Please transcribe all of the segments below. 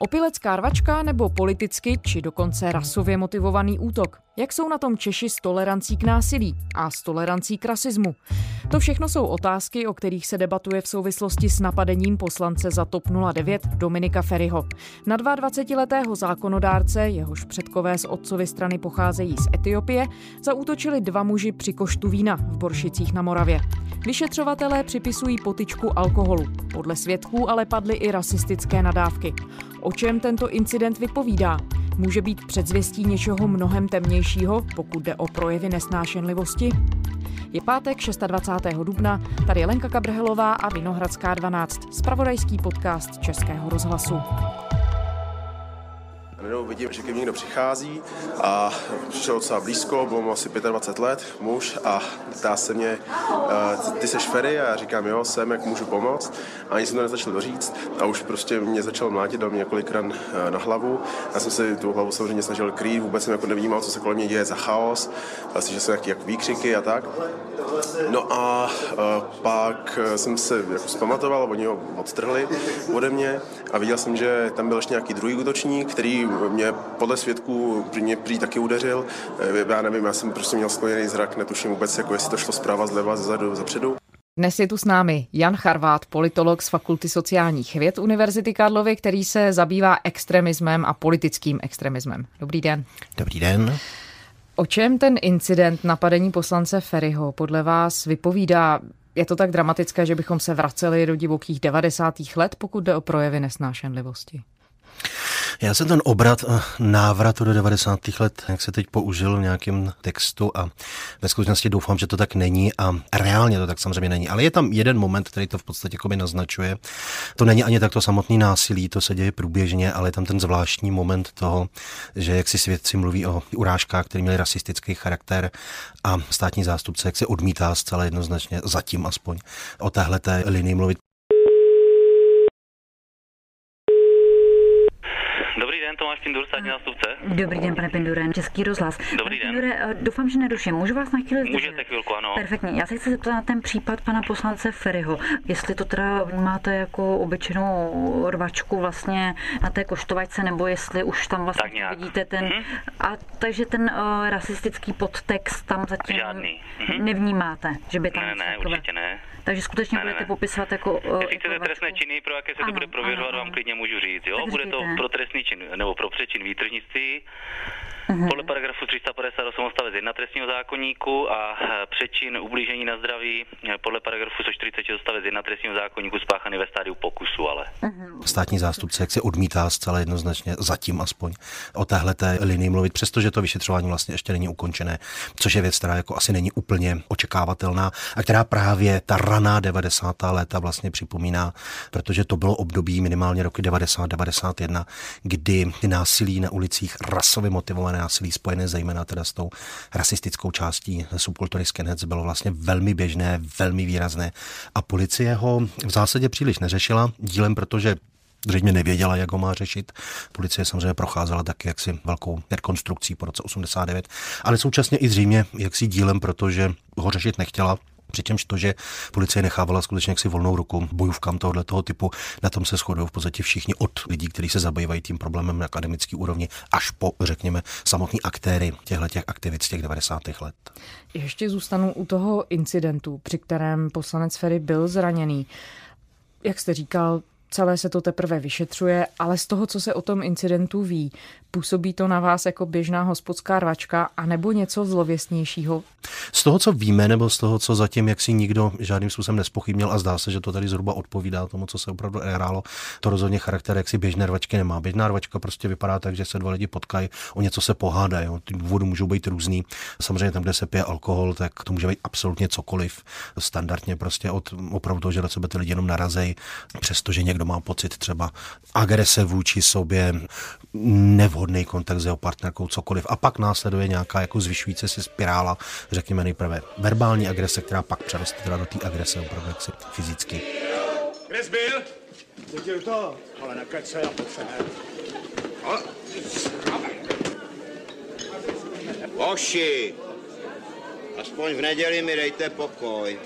Opilecká rvačka nebo politicky či dokonce rasově motivovaný útok? Jak jsou na tom Češi s tolerancí k násilí a s tolerancí k rasismu? To všechno jsou otázky, o kterých se debatuje v souvislosti s napadením poslance za TOP 09 Dominika Ferryho. Na 22-letého zákonodárce, jehož předkové z otcovy strany pocházejí z Etiopie, zaútočili dva muži při koštu vína v Boršicích na Moravě. Vyšetřovatelé připisují potičku alkoholu. Podle svědků ale padly i rasistické nadávky. O čem tento incident vypovídá? Může být předzvěstí něčeho mnohem temnějšího, pokud jde o projevy nesnášenlivosti? Je pátek 26. dubna, tady je Lenka Kabrhelová a Vinohradská 12, spravodajský podcast Českého rozhlasu. Najednou vidím, že ke mně někdo přichází a přišel docela blízko, bylo mu asi 25 let, muž a ptá se mě, ty seš Ferry? A já říkám, jo, jsem, jak můžu pomoct. A ani jsem to nezačal doříct a už prostě mě začal mlátit, dal mě několik ran eh, na hlavu. Já jsem si tu hlavu samozřejmě snažil krýt, vůbec jsem jako nevnímal, co se kolem mě děje za chaos, vlastně, že jsou nějaké jako výkřiky a tak. No a uh, pak jsem se jako zpamatoval, oni ho odstrhli ode mě a viděl jsem, že tam byl ještě nějaký druhý útočník, který mě podle svědků mě prý taky udeřil. Já nevím, já jsem prostě měl skloněný zrak, netuším vůbec, jako jestli to šlo zprava, zleva, zezadu, zapředu. Dnes je tu s námi Jan Charvát, politolog z Fakulty sociálních věd Univerzity Karlovy, který se zabývá extremismem a politickým extremismem. Dobrý den. Dobrý den. O čem ten incident napadení poslance Ferryho podle vás vypovídá? Je to tak dramatické, že bychom se vraceli do divokých 90. let, pokud jde o projevy nesnášenlivosti? Já jsem ten obrat eh, návratu do 90. let, jak se teď použil v nějakém textu a ve skutečnosti doufám, že to tak není a reálně to tak samozřejmě není. Ale je tam jeden moment, který to v podstatě jako naznačuje. To není ani takto samotný násilí, to se děje průběžně, ale je tam ten zvláštní moment toho, že jak si svědci mluví o urážkách, které měly rasistický charakter a státní zástupce, jak se odmítá zcela jednoznačně, zatím aspoň, o téhle linii mluvit. Tomáš Pindur, státní zástupce. Dobrý den, pane Pindure, Český rozhlas. Dobrý den. Pindure, eh, doufám, že neruším. Můžu vás na chvíli Můžete chvilku, ano. Perfektně. Já se chci zeptat na ten případ pana poslance Ferryho. Jestli to teda máte jako obyčejnou rvačku vlastně na té koštovačce, nebo jestli už tam vlastně vidíte ten... Mm-hmm. A takže ten uh, rasistický podtext tam zatím Žádný. Mm-hmm. nevnímáte, že by tam... Ne, ne, takové... určitě ne. Takže skutečně ne, budete ne. popisovat jako... Jestli chcete trestné činy, pro jaké se ano, to bude prověřovat, ano, vám klidně můžu říct. Jo? Bude to pro trestný čin, nebo pro přečin výtržnictví. Podle paragrafu 358 odstavec 1 trestního zákonníku a eh, přečin ublížení na zdraví eh, podle paragrafu 146 odstavec 1 trestního zákonníku spáchaný ve stádiu pokusu, ale. Uh-huh. Státní zástupce jak se odmítá zcela jednoznačně, zatím aspoň, o téhle linii mluvit, přestože to vyšetřování vlastně ještě není ukončené, což je věc, která jako asi není úplně očekávatelná a která právě ta raná 90. léta vlastně připomíná, protože to bylo období minimálně roky 90-91, kdy ty násilí na ulicích rasově motivované násilí spojené zejména teda s tou rasistickou částí subkultury skinheads bylo vlastně velmi běžné, velmi výrazné a policie ho v zásadě příliš neřešila, dílem protože zřejmě nevěděla, jak ho má řešit. Policie samozřejmě procházela taky jaksi velkou rekonstrukcí po roce 89, ale současně i zřejmě jaksi dílem, protože ho řešit nechtěla, Přičemž to, že policie nechávala skutečně jaksi volnou ruku bojůvkám tohoto toho typu, na tom se shodují v podstatě všichni od lidí, kteří se zabývají tím problémem na akademické úrovni, až po, řekněme, samotní aktéry těchto těch aktivit z těch 90. let. Ještě zůstanu u toho incidentu, při kterém poslanec Ferry byl zraněný. Jak jste říkal, celé se to teprve vyšetřuje, ale z toho, co se o tom incidentu ví, působí to na vás jako běžná hospodská rvačka anebo něco zlověstnějšího? Z toho, co víme, nebo z toho, co zatím jak si nikdo žádným způsobem nespochybnil a zdá se, že to tady zhruba odpovídá tomu, co se opravdu hrálo, to rozhodně charakter jaksi běžné rvačky nemá. Běžná rvačka prostě vypadá tak, že se dva lidi potkají, o něco se pohádají. Ty důvody můžou být různý. Samozřejmě tam, kde se pije alkohol, tak to může být absolutně cokoliv. Standardně prostě od opravdu toho, že na sebe ty lidi jenom narazejí, přestože někdo má pocit třeba agrese vůči sobě, nevhodný kontakt s jeho partnerkou, cokoliv. A pak následuje nějaká jako zvyšující se spirála, řekněme nejprve verbální agrese, která pak přeroste teda do té agrese opravdu jaksi fyzicky. Kde jsi byl? To. Ale nekece, já Oši, aspoň v neděli mi dejte pokoj.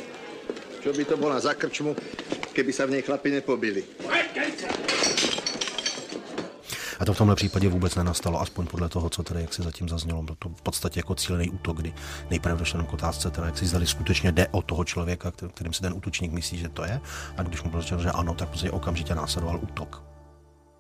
Čo by to bola za krčmu, keby sa v nej chlapi nepobili? A to v tomhle případě vůbec nenastalo, aspoň podle toho, co tady jak se zatím zaznělo. Byl to v podstatě jako cílený útok, kdy nejprve došlo k otázce, teda, jak si zdali skutečně jde o toho člověka, kterým se ten útočník myslí, že to je. A když mu bylo že ano, tak prostě okamžitě následoval útok.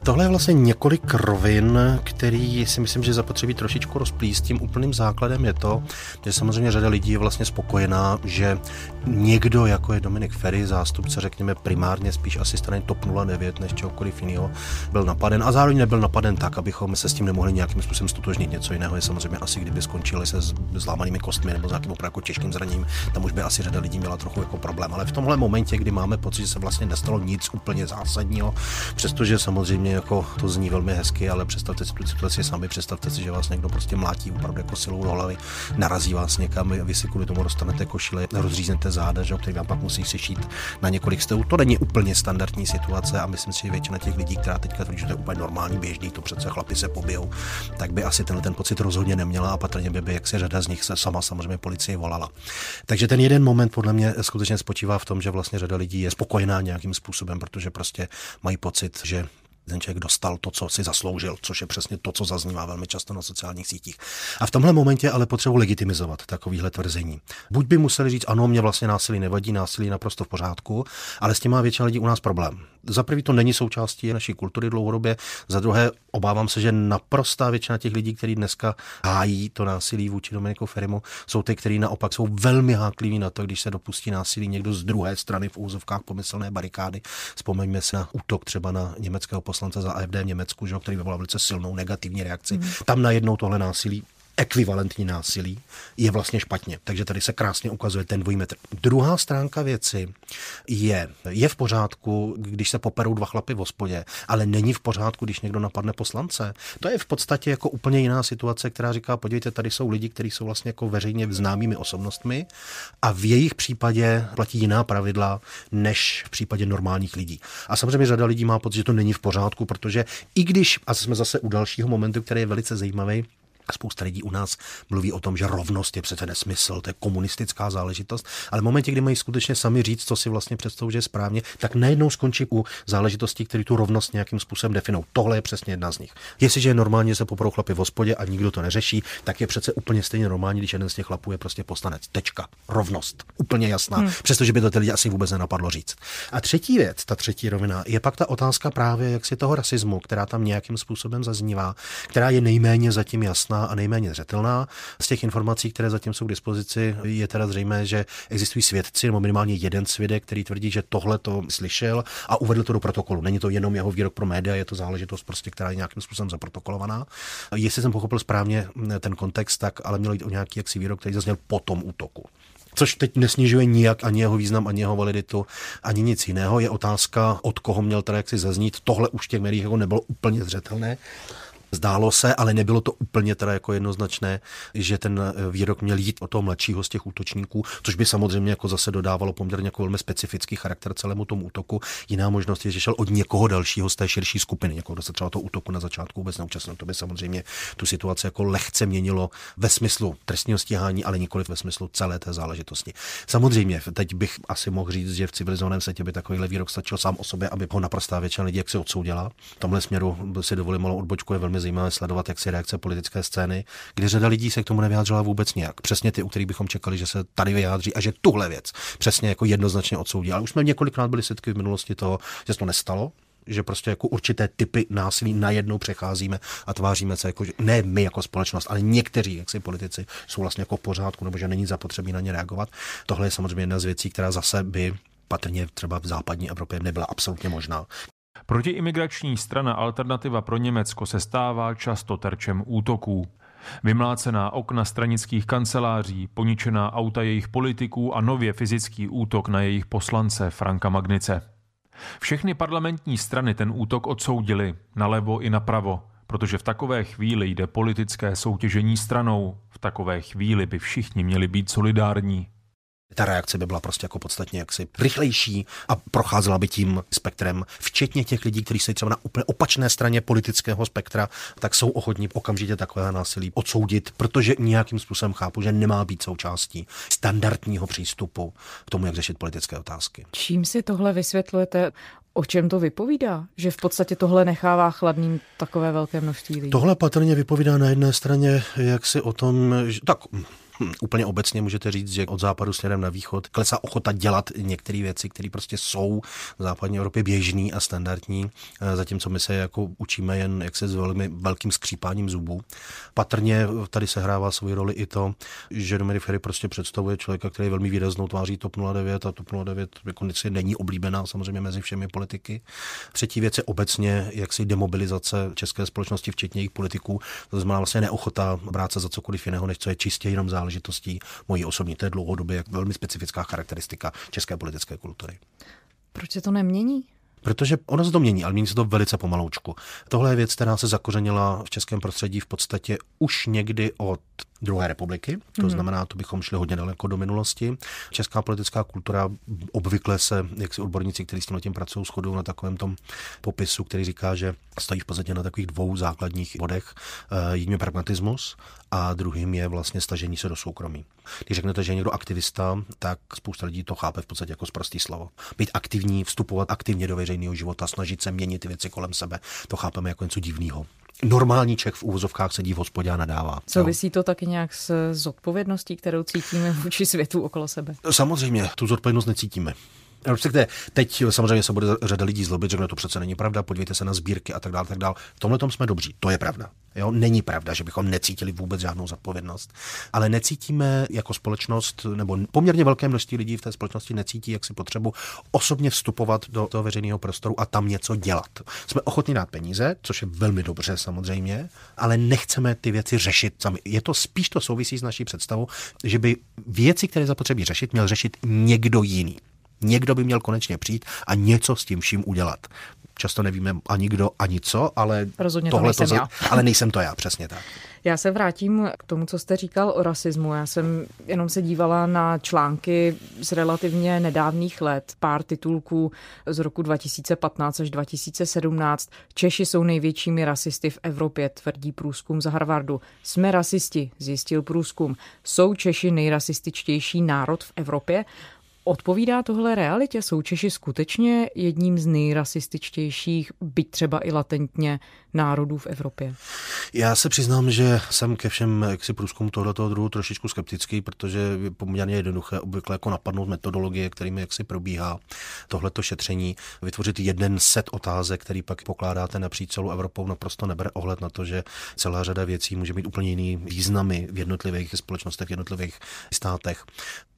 Tohle je vlastně několik rovin, který si myslím, že zapotřebí trošičku rozplíst. Tím úplným základem je to, že samozřejmě řada lidí je vlastně spokojená, že někdo, jako je Dominik Ferry, zástupce, řekněme, primárně spíš asi strany TOP 09 než čehokoliv jiného, byl napaden a zároveň nebyl napaden tak, abychom se s tím nemohli nějakým způsobem stotožnit. Něco jiného je samozřejmě asi, kdyby skončili se zlámanými kostmi nebo s nějakým opravdu těžkým zraněním, tam už by asi řada lidí měla trochu jako problém. Ale v tomhle momentě, kdy máme pocit, že se vlastně nestalo nic úplně zásadního, přestože samozřejmě jako to zní velmi hezky, ale představte si tu situaci sami, představte si, že vás někdo prostě mlátí opravdu jako silou do hlavy, narazí vás někam, vy si kvůli tomu dostanete košile, rozříznete záda, že, který vám pak musí sešít na několik stů. To není úplně standardní situace a myslím si, že většina těch lidí, která teďka tvrdí, že to je úplně normální, běžný, to přece chlapi se pobijou, tak by asi tenhle ten pocit rozhodně neměla a patrně by, by jak se řada z nich se sama samozřejmě policie volala. Takže ten jeden moment podle mě skutečně spočívá v tom, že vlastně řada lidí je spokojená nějakým způsobem, protože prostě mají pocit, že ten člověk dostal to, co si zasloužil, což je přesně to, co zaznívá velmi často na sociálních sítích. A v tomhle momentě ale potřebuji legitimizovat takovýhle tvrzení. Buď by museli říct, ano, mě vlastně násilí nevadí, násilí naprosto v pořádku, ale s tím má většina lidí u nás problém. Za prvý to není součástí naší kultury dlouhodobě, za druhé obávám se, že naprostá většina těch lidí, kteří dneska hájí to násilí vůči Dominiku Ferimu, jsou ty, kteří naopak jsou velmi hákliví na to, když se dopustí násilí někdo z druhé strany v úzovkách pomyslné barikády. Vzpomeňme se na útok třeba na německého poslance za AFD v Německu, že, který vyvolal velice silnou negativní reakci. Hmm. Tam najednou tohle násilí ekvivalentní násilí, je vlastně špatně. Takže tady se krásně ukazuje ten dvojí metr. Druhá stránka věci je, je v pořádku, když se poperou dva chlapy v hospodě, ale není v pořádku, když někdo napadne poslance. To je v podstatě jako úplně jiná situace, která říká, podívejte, tady jsou lidi, kteří jsou vlastně jako veřejně známými osobnostmi a v jejich případě platí jiná pravidla než v případě normálních lidí. A samozřejmě řada lidí má pocit, že to není v pořádku, protože i když, a jsme zase u dalšího momentu, který je velice zajímavý, Spousta lidí u nás mluví o tom, že rovnost je přece nesmysl, to je komunistická záležitost, ale v momentě, kdy mají skutečně sami říct, co si vlastně představují, že je správně, tak najednou skončí u záležitostí, které tu rovnost nějakým způsobem definují. Tohle je přesně jedna z nich. Jestliže je normálně se poprou chlapy v hospodě a nikdo to neřeší, tak je přece úplně stejně normální, když jeden z těch chlapů je prostě poslanec. Tečka. Rovnost. Úplně jasná. Hmm. Přestože by to ty lidi asi vůbec nenapadlo říct. A třetí věc, ta třetí rovina, je pak ta otázka právě jak si toho rasismu, která tam nějakým způsobem zaznívá, která je nejméně zatím jasná a nejméně zřetelná. Z těch informací, které zatím jsou k dispozici, je teda zřejmé, že existují svědci, nebo minimálně jeden svědek, který tvrdí, že tohle to slyšel a uvedl to do protokolu. Není to jenom jeho výrok pro média, je to záležitost, prostě, která je nějakým způsobem zaprotokolovaná. Jestli jsem pochopil správně ten kontext, tak ale mělo jít o nějaký jaksi výrok, který zazněl po tom útoku. Což teď nesnižuje nijak ani jeho význam, ani jeho validitu, ani nic jiného. Je otázka, od koho měl teda jaksi zaznít. Tohle už těch médiích jako nebylo úplně zřetelné. Zdálo se, ale nebylo to úplně teda jako jednoznačné, že ten eh, výrok měl jít o toho mladšího z těch útočníků, což by samozřejmě jako zase dodávalo poměrně jako velmi specifický charakter celému tomu útoku. Jiná možnost je, že šel od někoho dalšího z té širší skupiny, někoho, kdo se třeba toho útoku na začátku vůbec neúčastnil. To by samozřejmě tu situaci jako lehce měnilo ve smyslu trestního stíhání, ale nikoli ve smyslu celé té záležitosti. Samozřejmě, teď bych asi mohl říct, že v civilizovaném světě by takovýhle výrok stačil sám o sobě, aby ho naprostá většina lidí jak se odsoudila. V tomhle směru si dovolím malou odbočku, je velmi zajímavé sledovat, jak si reakce politické scény, kdy řada lidí se k tomu nevyjádřila vůbec nějak. Přesně ty, u kterých bychom čekali, že se tady vyjádří a že tuhle věc přesně jako jednoznačně odsoudí. Ale už jsme několikrát byli svědky v minulosti toho, že se to nestalo, že prostě jako určité typy násilí najednou přecházíme a tváříme se jako, že ne my jako společnost, ale někteří jak si politici jsou vlastně jako v pořádku, nebo že není zapotřebí na ně reagovat. Tohle je samozřejmě jedna z věcí, která zase by patrně třeba v západní Evropě nebyla absolutně možná. Protiimigrační strana Alternativa pro Německo se stává často terčem útoků. Vymlácená okna stranických kanceláří, poničená auta jejich politiků a nově fyzický útok na jejich poslance Franka Magnice. Všechny parlamentní strany ten útok odsoudili, nalevo i napravo, protože v takové chvíli jde politické soutěžení stranou. V takové chvíli by všichni měli být solidární ta reakce by byla prostě jako podstatně jaksi rychlejší a procházela by tím spektrem, včetně těch lidí, kteří jsou třeba na úplně opačné straně politického spektra, tak jsou ochotní okamžitě takové násilí odsoudit, protože nějakým způsobem chápu, že nemá být součástí standardního přístupu k tomu, jak řešit politické otázky. Čím si tohle vysvětlujete? O čem to vypovídá? Že v podstatě tohle nechává chladným takové velké množství lidí? Tohle patrně vypovídá na jedné straně, jak si o tom, že, tak Hm, úplně obecně můžete říct, že od západu směrem na východ klesá ochota dělat některé věci, které prostě jsou v západní Evropě běžné a standardní, eh, zatímco my se jako učíme jen jak se s velmi velkým skřípáním zubů. Patrně tady se hrává svou roli i to, že Dominic Ferry prostě představuje člověka, který je velmi výraznou tváří TOP 09 a TOP 09 jako není oblíbená samozřejmě mezi všemi politiky. Třetí věc je obecně jaksi demobilizace české společnosti, včetně jejich politiků. To znamená vlastně neochota brát se za cokoliv jiného, než co je čistě jenom záležitost záležitostí mojí osobní. To je dlouhodobě velmi specifická charakteristika české politické kultury. Proč se to nemění? Protože ono se to mění, ale mění se to velice pomaloučku. Tohle je věc, která se zakořenila v českém prostředí v podstatě už někdy od druhé republiky, to mm. znamená, to bychom šli hodně daleko do minulosti. Česká politická kultura obvykle se, jak si odborníci, kteří s tím tím pracují, shodují na takovém tom popisu, který říká, že stojí v podstatě na takových dvou základních bodech. Eh, jedním je pragmatismus a druhým je vlastně stažení se do soukromí. Když řeknete, že je někdo aktivista, tak spousta lidí to chápe v podstatě jako zprostý slovo. Být aktivní, vstupovat aktivně do veřejného života, snažit se měnit ty věci kolem sebe, to chápeme jako něco divného normální Čech v úvozovkách sedí v hospodě a nadává. Souvisí to taky nějak s zodpovědností, kterou cítíme vůči světu okolo sebe? Samozřejmě, tu zodpovědnost necítíme. Respektive teď samozřejmě se bude řada lidí zlobit, že to přece není pravda, podívejte se na sbírky a tak dále, tak dále. V tomhle tom jsme dobří, to je pravda. Jo, není pravda, že bychom necítili vůbec žádnou zodpovědnost, ale necítíme jako společnost, nebo poměrně velké množství lidí v té společnosti necítí jak si potřebu osobně vstupovat do toho veřejného prostoru a tam něco dělat. Jsme ochotni dát peníze, což je velmi dobře samozřejmě, ale nechceme ty věci řešit sami. Je to spíš to souvisí s naší představou, že by věci, které zapotřebí řešit, měl řešit někdo jiný. Někdo by měl konečně přijít a něco s tím vším udělat. Často nevíme ani kdo, ani co, ale Rozhodně tohle to nejsem to, já. ale nejsem to já, přesně tak. Já se vrátím k tomu, co jste říkal o rasismu. Já jsem jenom se dívala na články z relativně nedávných let, pár titulků z roku 2015 až 2017. Češi jsou největšími rasisty v Evropě, tvrdí průzkum z Harvardu. Jsme rasisti, zjistil průzkum. Jsou Češi nejrasističtější národ v Evropě? Odpovídá tohle realitě? Jsou Češi skutečně jedním z nejrasističtějších, byť třeba i latentně, národů v Evropě? Já se přiznám, že jsem ke všem jaksi průzkumům tohoto druhu trošičku skeptický, protože je poměrně jednoduché obvykle jako napadnout metodologie, kterými jaksi probíhá tohleto šetření, vytvořit jeden set otázek, který pak pokládáte napříč celou Evropou, naprosto nebere ohled na to, že celá řada věcí může mít úplně jiný významy v jednotlivých společnostech, v jednotlivých státech.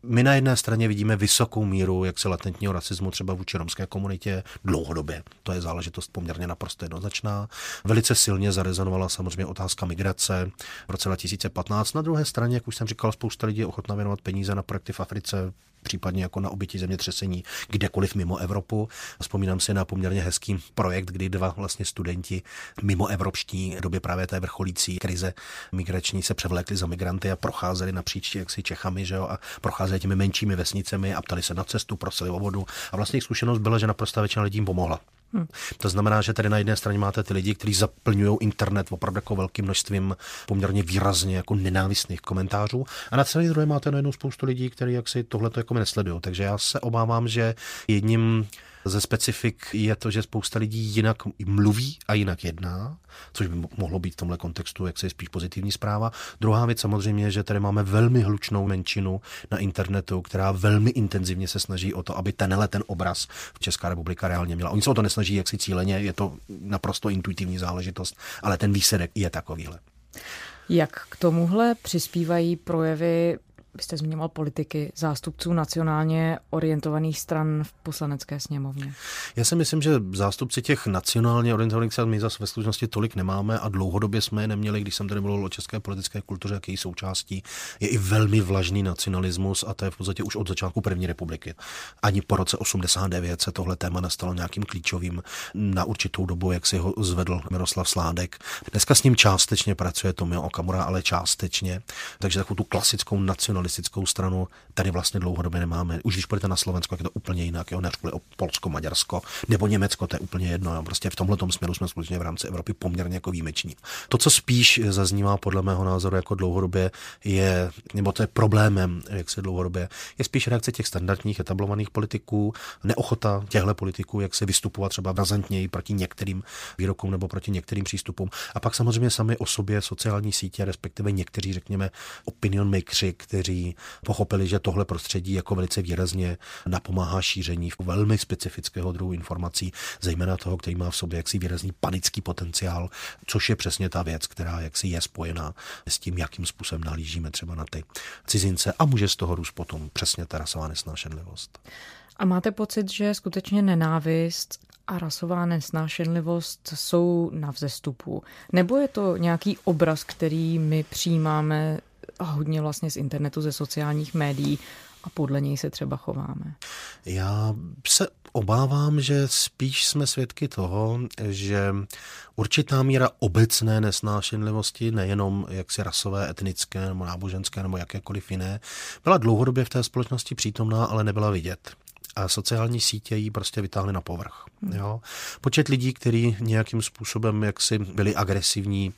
My na jedné straně vidíme vysokou míru jaksi latentního rasismu třeba vůči romské komunitě dlouhodobě. To je záležitost poměrně naprosto jednoznačná. Velice silně zarezonovala samozřejmě otázka migrace v roce 2015. Na druhé straně, jak už jsem říkal, spousta lidí je ochotná věnovat peníze na projekty v Africe, případně jako na oběti zemětřesení kdekoliv mimo Evropu. Vzpomínám si na poměrně hezký projekt, kdy dva vlastně studenti mimo evropští době právě té vrcholící krize migrační se převlékli za migranty a procházeli napříč jaksi Čechami že jo, a procházeli těmi menšími vesnicemi a ptali se na cestu, prosili o vodu. A vlastně jejich zkušenost byla, že naprosto většina lidí jim pomohla. Hmm. To znamená, že tady na jedné straně máte ty lidi, kteří zaplňují internet opravdu jako velkým množstvím poměrně výrazně jako nenávistných komentářů. A na celé druhé máte najednou spoustu lidí, kteří jak si tohle jako nesledují. Takže já se obávám, že jedním ze specifik je to, že spousta lidí jinak mluví a jinak jedná, což by mohlo být v tomhle kontextu jak se je spíš pozitivní zpráva. Druhá věc samozřejmě je, že tady máme velmi hlučnou menšinu na internetu, která velmi intenzivně se snaží o to, aby tenhle ten obraz v Česká republika reálně měla. Oni se o to nesnaží jaksi cíleně, je to naprosto intuitivní záležitost, ale ten výsledek je takovýhle. Jak k tomuhle přispívají projevy vy jste zmiňoval politiky, zástupců nacionálně orientovaných stran v poslanecké sněmovně. Já si myslím, že zástupci těch nacionálně orientovaných stran my zase ve skutečnosti tolik nemáme a dlouhodobě jsme je neměli, když jsem tady mluvil o české politické kultuře, jak její součástí je i velmi vlažný nacionalismus a to je v podstatě už od začátku první republiky. Ani po roce 89 se tohle téma nastalo nějakým klíčovým na určitou dobu, jak si ho zvedl Miroslav Sládek. Dneska s ním částečně pracuje Tomio Okamura, ale částečně. Takže takovou tu klasickou nacionalismus nacionalistickou stranu tady vlastně dlouhodobě nemáme. Už když půjdete na Slovensko, je to úplně jinak, jo, neřkli o Polsko, Maďarsko nebo Německo, to je úplně jedno. Jo. Prostě v tomhle směru jsme skutečně v rámci Evropy poměrně jako výjimeční. To, co spíš zaznívá podle mého názoru jako dlouhodobě, je, nebo to je problémem, jak se dlouhodobě, je spíš reakce těch standardních etablovaných politiků, neochota těchto politiků, jak se vystupovat třeba razantněji proti některým výrokům nebo proti některým přístupům. A pak samozřejmě sami o sobě sociální sítě, respektive někteří, řekněme, opinion makeri, kteří pochopili, že tohle prostředí jako velice výrazně napomáhá šíření velmi specifického druhu informací, zejména toho, který má v sobě jaksi výrazný panický potenciál, což je přesně ta věc, která jaksi je spojená s tím, jakým způsobem nalížíme třeba na ty cizince a může z toho růst potom přesně ta rasová nesnášenlivost. A máte pocit, že skutečně nenávist a rasová nesnášenlivost jsou na vzestupu? Nebo je to nějaký obraz, který my přijímáme hodně vlastně z internetu, ze sociálních médií a podle něj se třeba chováme? Já se obávám, že spíš jsme svědky toho, že určitá míra obecné nesnášenlivosti, nejenom jaksi rasové, etnické nebo náboženské nebo jakékoliv jiné, byla dlouhodobě v té společnosti přítomná, ale nebyla vidět a sociální sítě ji prostě vytáhly na povrch. Jo. Počet lidí, kteří nějakým způsobem jaksi byli agresivní,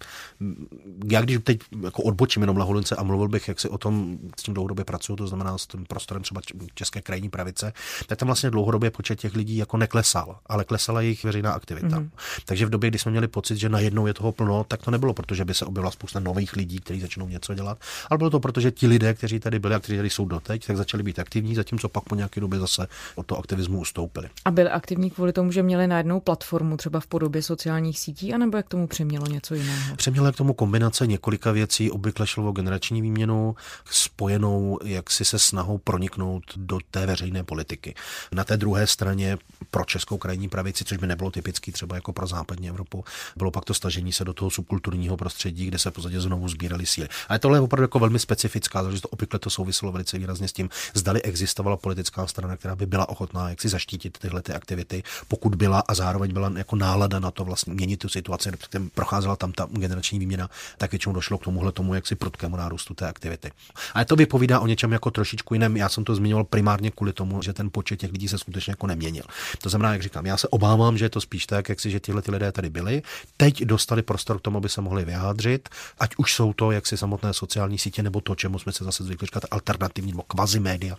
já když teď jako odbočím jenom Laholince a mluvil bych, jak si o tom s tím dlouhodobě pracuju, to znamená s tím prostorem třeba České krajní pravice, tak tam vlastně dlouhodobě počet těch lidí jako neklesal, ale klesala jejich veřejná aktivita. Hmm. Takže v době, kdy jsme měli pocit, že najednou je toho plno, tak to nebylo, protože by se objevila spousta nových lidí, kteří začnou něco dělat, ale bylo to proto, že ti lidé, kteří tady byli a kteří tady jsou doteď, tak začali být aktivní, zatímco pak po nějaké době zase od toho aktivismu ustoupili. A byli aktivní kvůli tomu, že měli najednou platformu třeba v podobě sociálních sítí, anebo jak tomu přemělo něco jiného? Přemělo k tomu kombinace několika věcí, obvykle šlo o generační výměnu, spojenou jaksi se snahou proniknout do té veřejné politiky. Na té druhé straně pro českou krajní pravici, což by nebylo typický třeba jako pro západní Evropu, bylo pak to stažení se do toho subkulturního prostředí, kde se v podstatě znovu sbírali síly. Ale tohle je opravdu jako velmi specifická, protože to obvykle to souviselo velice výrazně s tím, zdali existovala politická strana, která by byla ochotná schopná jak si zaštítit tyhle ty aktivity, pokud byla a zároveň byla jako nálada na to vlastně měnit tu situaci, protože procházela tam ta generační výměna, tak většinou došlo k tomuhle tomu jaksi prudkému nárůstu té aktivity. Ale to vypovídá o něčem jako trošičku jiném. Já jsem to zmiňoval primárně kvůli tomu, že ten počet těch lidí se skutečně jako neměnil. To znamená, jak říkám, já se obávám, že je to spíš tak, jak si, že tyhle ty lidé tady byli, teď dostali prostor k tomu, aby se mohli vyjádřit, ať už jsou to jaksi samotné sociální sítě nebo to, čemu jsme se zase zvykli říkat alternativní nebo kvazi média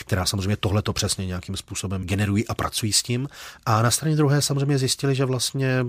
která samozřejmě tohle to přesně nějakým způsobem generují a pracují s tím. A na straně druhé samozřejmě zjistili, že vlastně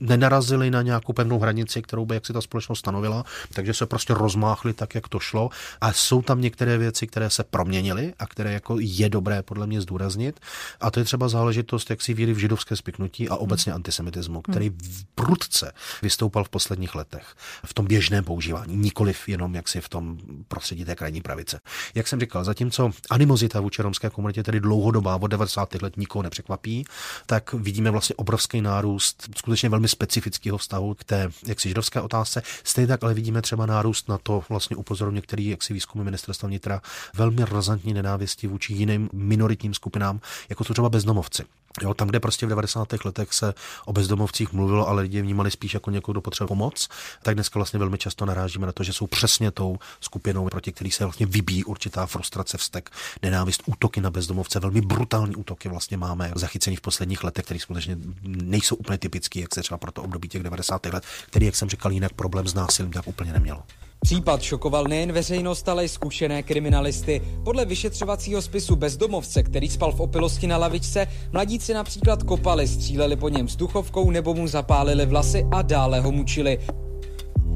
nenarazili na nějakou pevnou hranici, kterou by jak si ta společnost stanovila, takže se prostě rozmáchli tak, jak to šlo. A jsou tam některé věci, které se proměnily a které jako je dobré podle mě zdůraznit. A to je třeba záležitost, jak si víry v židovské spiknutí a obecně antisemitismu, který v prudce vystoupal v posledních letech v tom běžném používání, nikoliv jenom jak si v tom prostředí té krajní pravice. Jak jsem říkal, zatímco animozita vůči romské komunitě tedy dlouhodobá od 90. let nikoho nepřekvapí, tak vidíme vlastně obrovský nárůst skutečně velmi specifického vztahu k té jaksi židovské otázce. Stejně tak ale vidíme třeba nárůst na to, vlastně upozorňuje některý jaksi výzkumy ministerstva vnitra, velmi razantní nenávisti vůči jiným minoritním skupinám, jako jsou třeba bezdomovci. Jo, tam, kde prostě v 90. letech se o bezdomovcích mluvilo, ale lidi vnímali spíš jako někoho, kdo potřebuje pomoc, tak dneska vlastně velmi často narážíme na to, že jsou přesně tou skupinou, proti který se vlastně vybíjí určitá frustrace, vztek, nenávist, útoky na bezdomovce, velmi brutální útoky vlastně máme zachycení v posledních letech, které skutečně nejsou úplně typické, jak se třeba pro to období těch 90. let, který, jak jsem říkal, jinak problém s násilím tak úplně nemělo. Případ šokoval nejen veřejnost, ale i zkušené kriminalisty. Podle vyšetřovacího spisu bezdomovce, který spal v opilosti na lavičce, mladíci například kopali, stříleli po něm vzduchovkou nebo mu zapálili vlasy a dále ho mučili.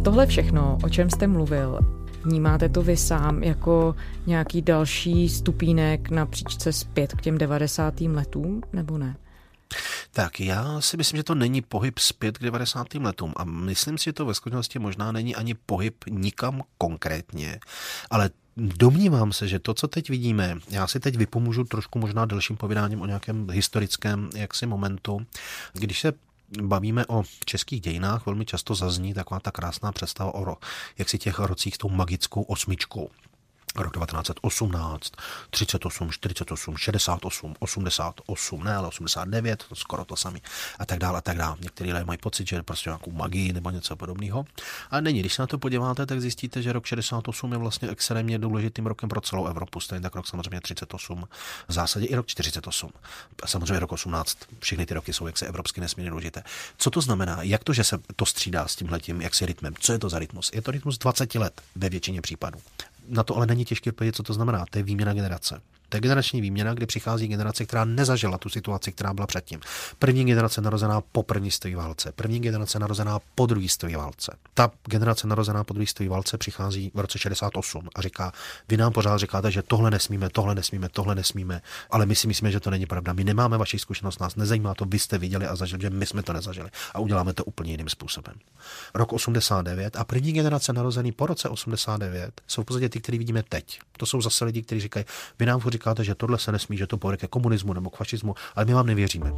Tohle všechno, o čem jste mluvil, Vnímáte to vy sám jako nějaký další stupínek na příčce zpět k těm 90. letům, nebo ne? Tak já si myslím, že to není pohyb zpět k 90. letům a myslím si, že to ve skutečnosti možná není ani pohyb nikam konkrétně, ale Domnívám se, že to, co teď vidíme, já si teď vypomůžu trošku možná delším povídáním o nějakém historickém jaksi momentu, když se bavíme o českých dějinách, velmi často zazní taková ta krásná představa o jak si těch rocích s tou magickou osmičkou. Rok 1918, 38, 48, 68, 88, ne, ale 89, to skoro to samé, a tak dále, a tak dále. Někteří lidé mají pocit, že je prostě nějakou magii nebo něco podobného. A není, když se na to podíváte, tak zjistíte, že rok 68 je vlastně extrémně důležitým rokem pro celou Evropu. Stejně tak rok samozřejmě 38, v zásadě i rok 48. A samozřejmě rok 18, všechny ty roky jsou jak se evropsky nesmírně důležité. Co to znamená? Jak to, že se to střídá s tímhletím, jak si rytmem? Co je to za rytmus? Je to rytmus 20 let ve většině případů. Na to ale není těžké odpovědět, co to znamená. To je výměna generace. To je generační výměna, kdy přichází generace, která nezažila tu situaci, která byla předtím. První generace narozená po první světové válce, první generace narozená po druhé světové válce. Ta generace narozená po druhé světové válce přichází v roce 68 a říká, vy nám pořád říkáte, že tohle nesmíme, tohle nesmíme, tohle nesmíme, ale my si myslíme, že to není pravda. My nemáme vaši zkušenost, nás nezajímá to, vy jste viděli a zažili, že my jsme to nezažili a uděláme to úplně jiným způsobem. Rok 89 a první generace narozený po roce 89 jsou v podstatě ty, které vidíme teď. To jsou zase lidi, kteří říkají, vy nám říkáte, že tohle se nesmí, že to povede ke komunismu nebo k fašismu, ale my vám nevěříme.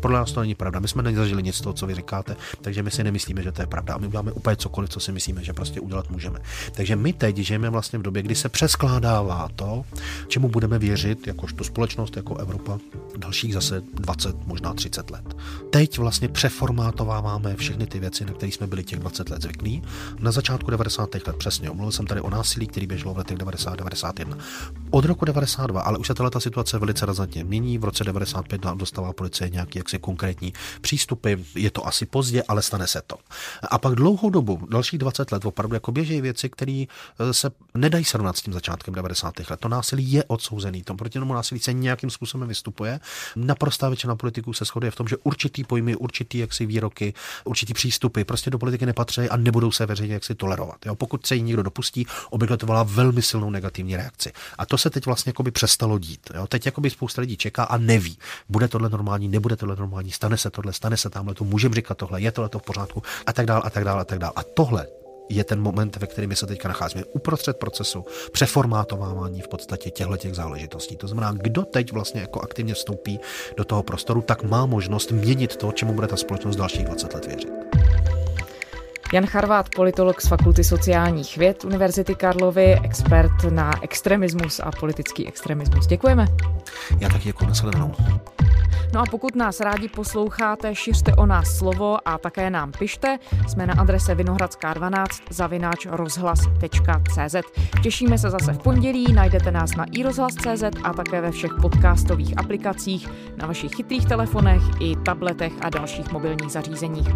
Podle nás to není pravda. My jsme nezažili nic z toho, co vy říkáte, takže my si nemyslíme, že to je pravda. A my uděláme úplně cokoliv, co si myslíme, že prostě udělat můžeme. Takže my teď žijeme vlastně v době, kdy se přeskládává to, čemu budeme věřit, jakožto společnost, jako Evropa, dalších zase 20, možná 30 let. Teď vlastně přeformátováváme všechny ty věci, na které jsme byli těch 20 let zvyklí. Na začátku 90. let přesně. Mluvil jsem tady o násilí, který běželo v letech 90-91. Od roku 92, ale už se ta situace velice razantně mění. V roce 95 dostává policie nějaký jaksi konkrétní přístupy. Je to asi pozdě, ale stane se to. A pak dlouhou dobu, dalších 20 let, opravdu jako běží věci, které eh, se nedají srovnat s tím začátkem 90. let. To násilí je odsouzený, tom proti tomu násilí se nějakým způsobem vystupuje. Naprostá většina politiků se shoduje v tom, že určitý pojmy, určitý jaksi výroky, určitý přístupy prostě do politiky nepatří a nebudou se veřejně jaksi tolerovat. Jo? Pokud se jí někdo dopustí, obvykle to volá velmi silnou negativní reakci. A to se teď vlastně přestalo dít. Jo? Teď spousta lidí čeká a neví, bude tohle normální, nebude tohle normální, stane se tohle, stane se tamhle, to můžeme říkat tohle, je tohle to v pořádku a tak dále a tak dále a tak dále. A tohle je ten moment, ve kterém se teďka nacházíme uprostřed procesu přeformátovávání v podstatě těchto těch záležitostí. To znamená, kdo teď vlastně jako aktivně vstoupí do toho prostoru, tak má možnost měnit to, čemu bude ta společnost dalších 20 let věřit. Jan Charvát, politolog z Fakulty sociálních věd Univerzity Karlovy, expert na extremismus a politický extremismus. Děkujeme. Já taky děkuji, nasledanou. No a pokud nás rádi posloucháte, šiřte o nás slovo a také nám pište. Jsme na adrese Vinohradská 12 zavináč rozhlas.cz. Těšíme se zase v pondělí, najdete nás na iRozhlas.cz a také ve všech podcastových aplikacích, na vašich chytrých telefonech i tabletech a dalších mobilních zařízeních.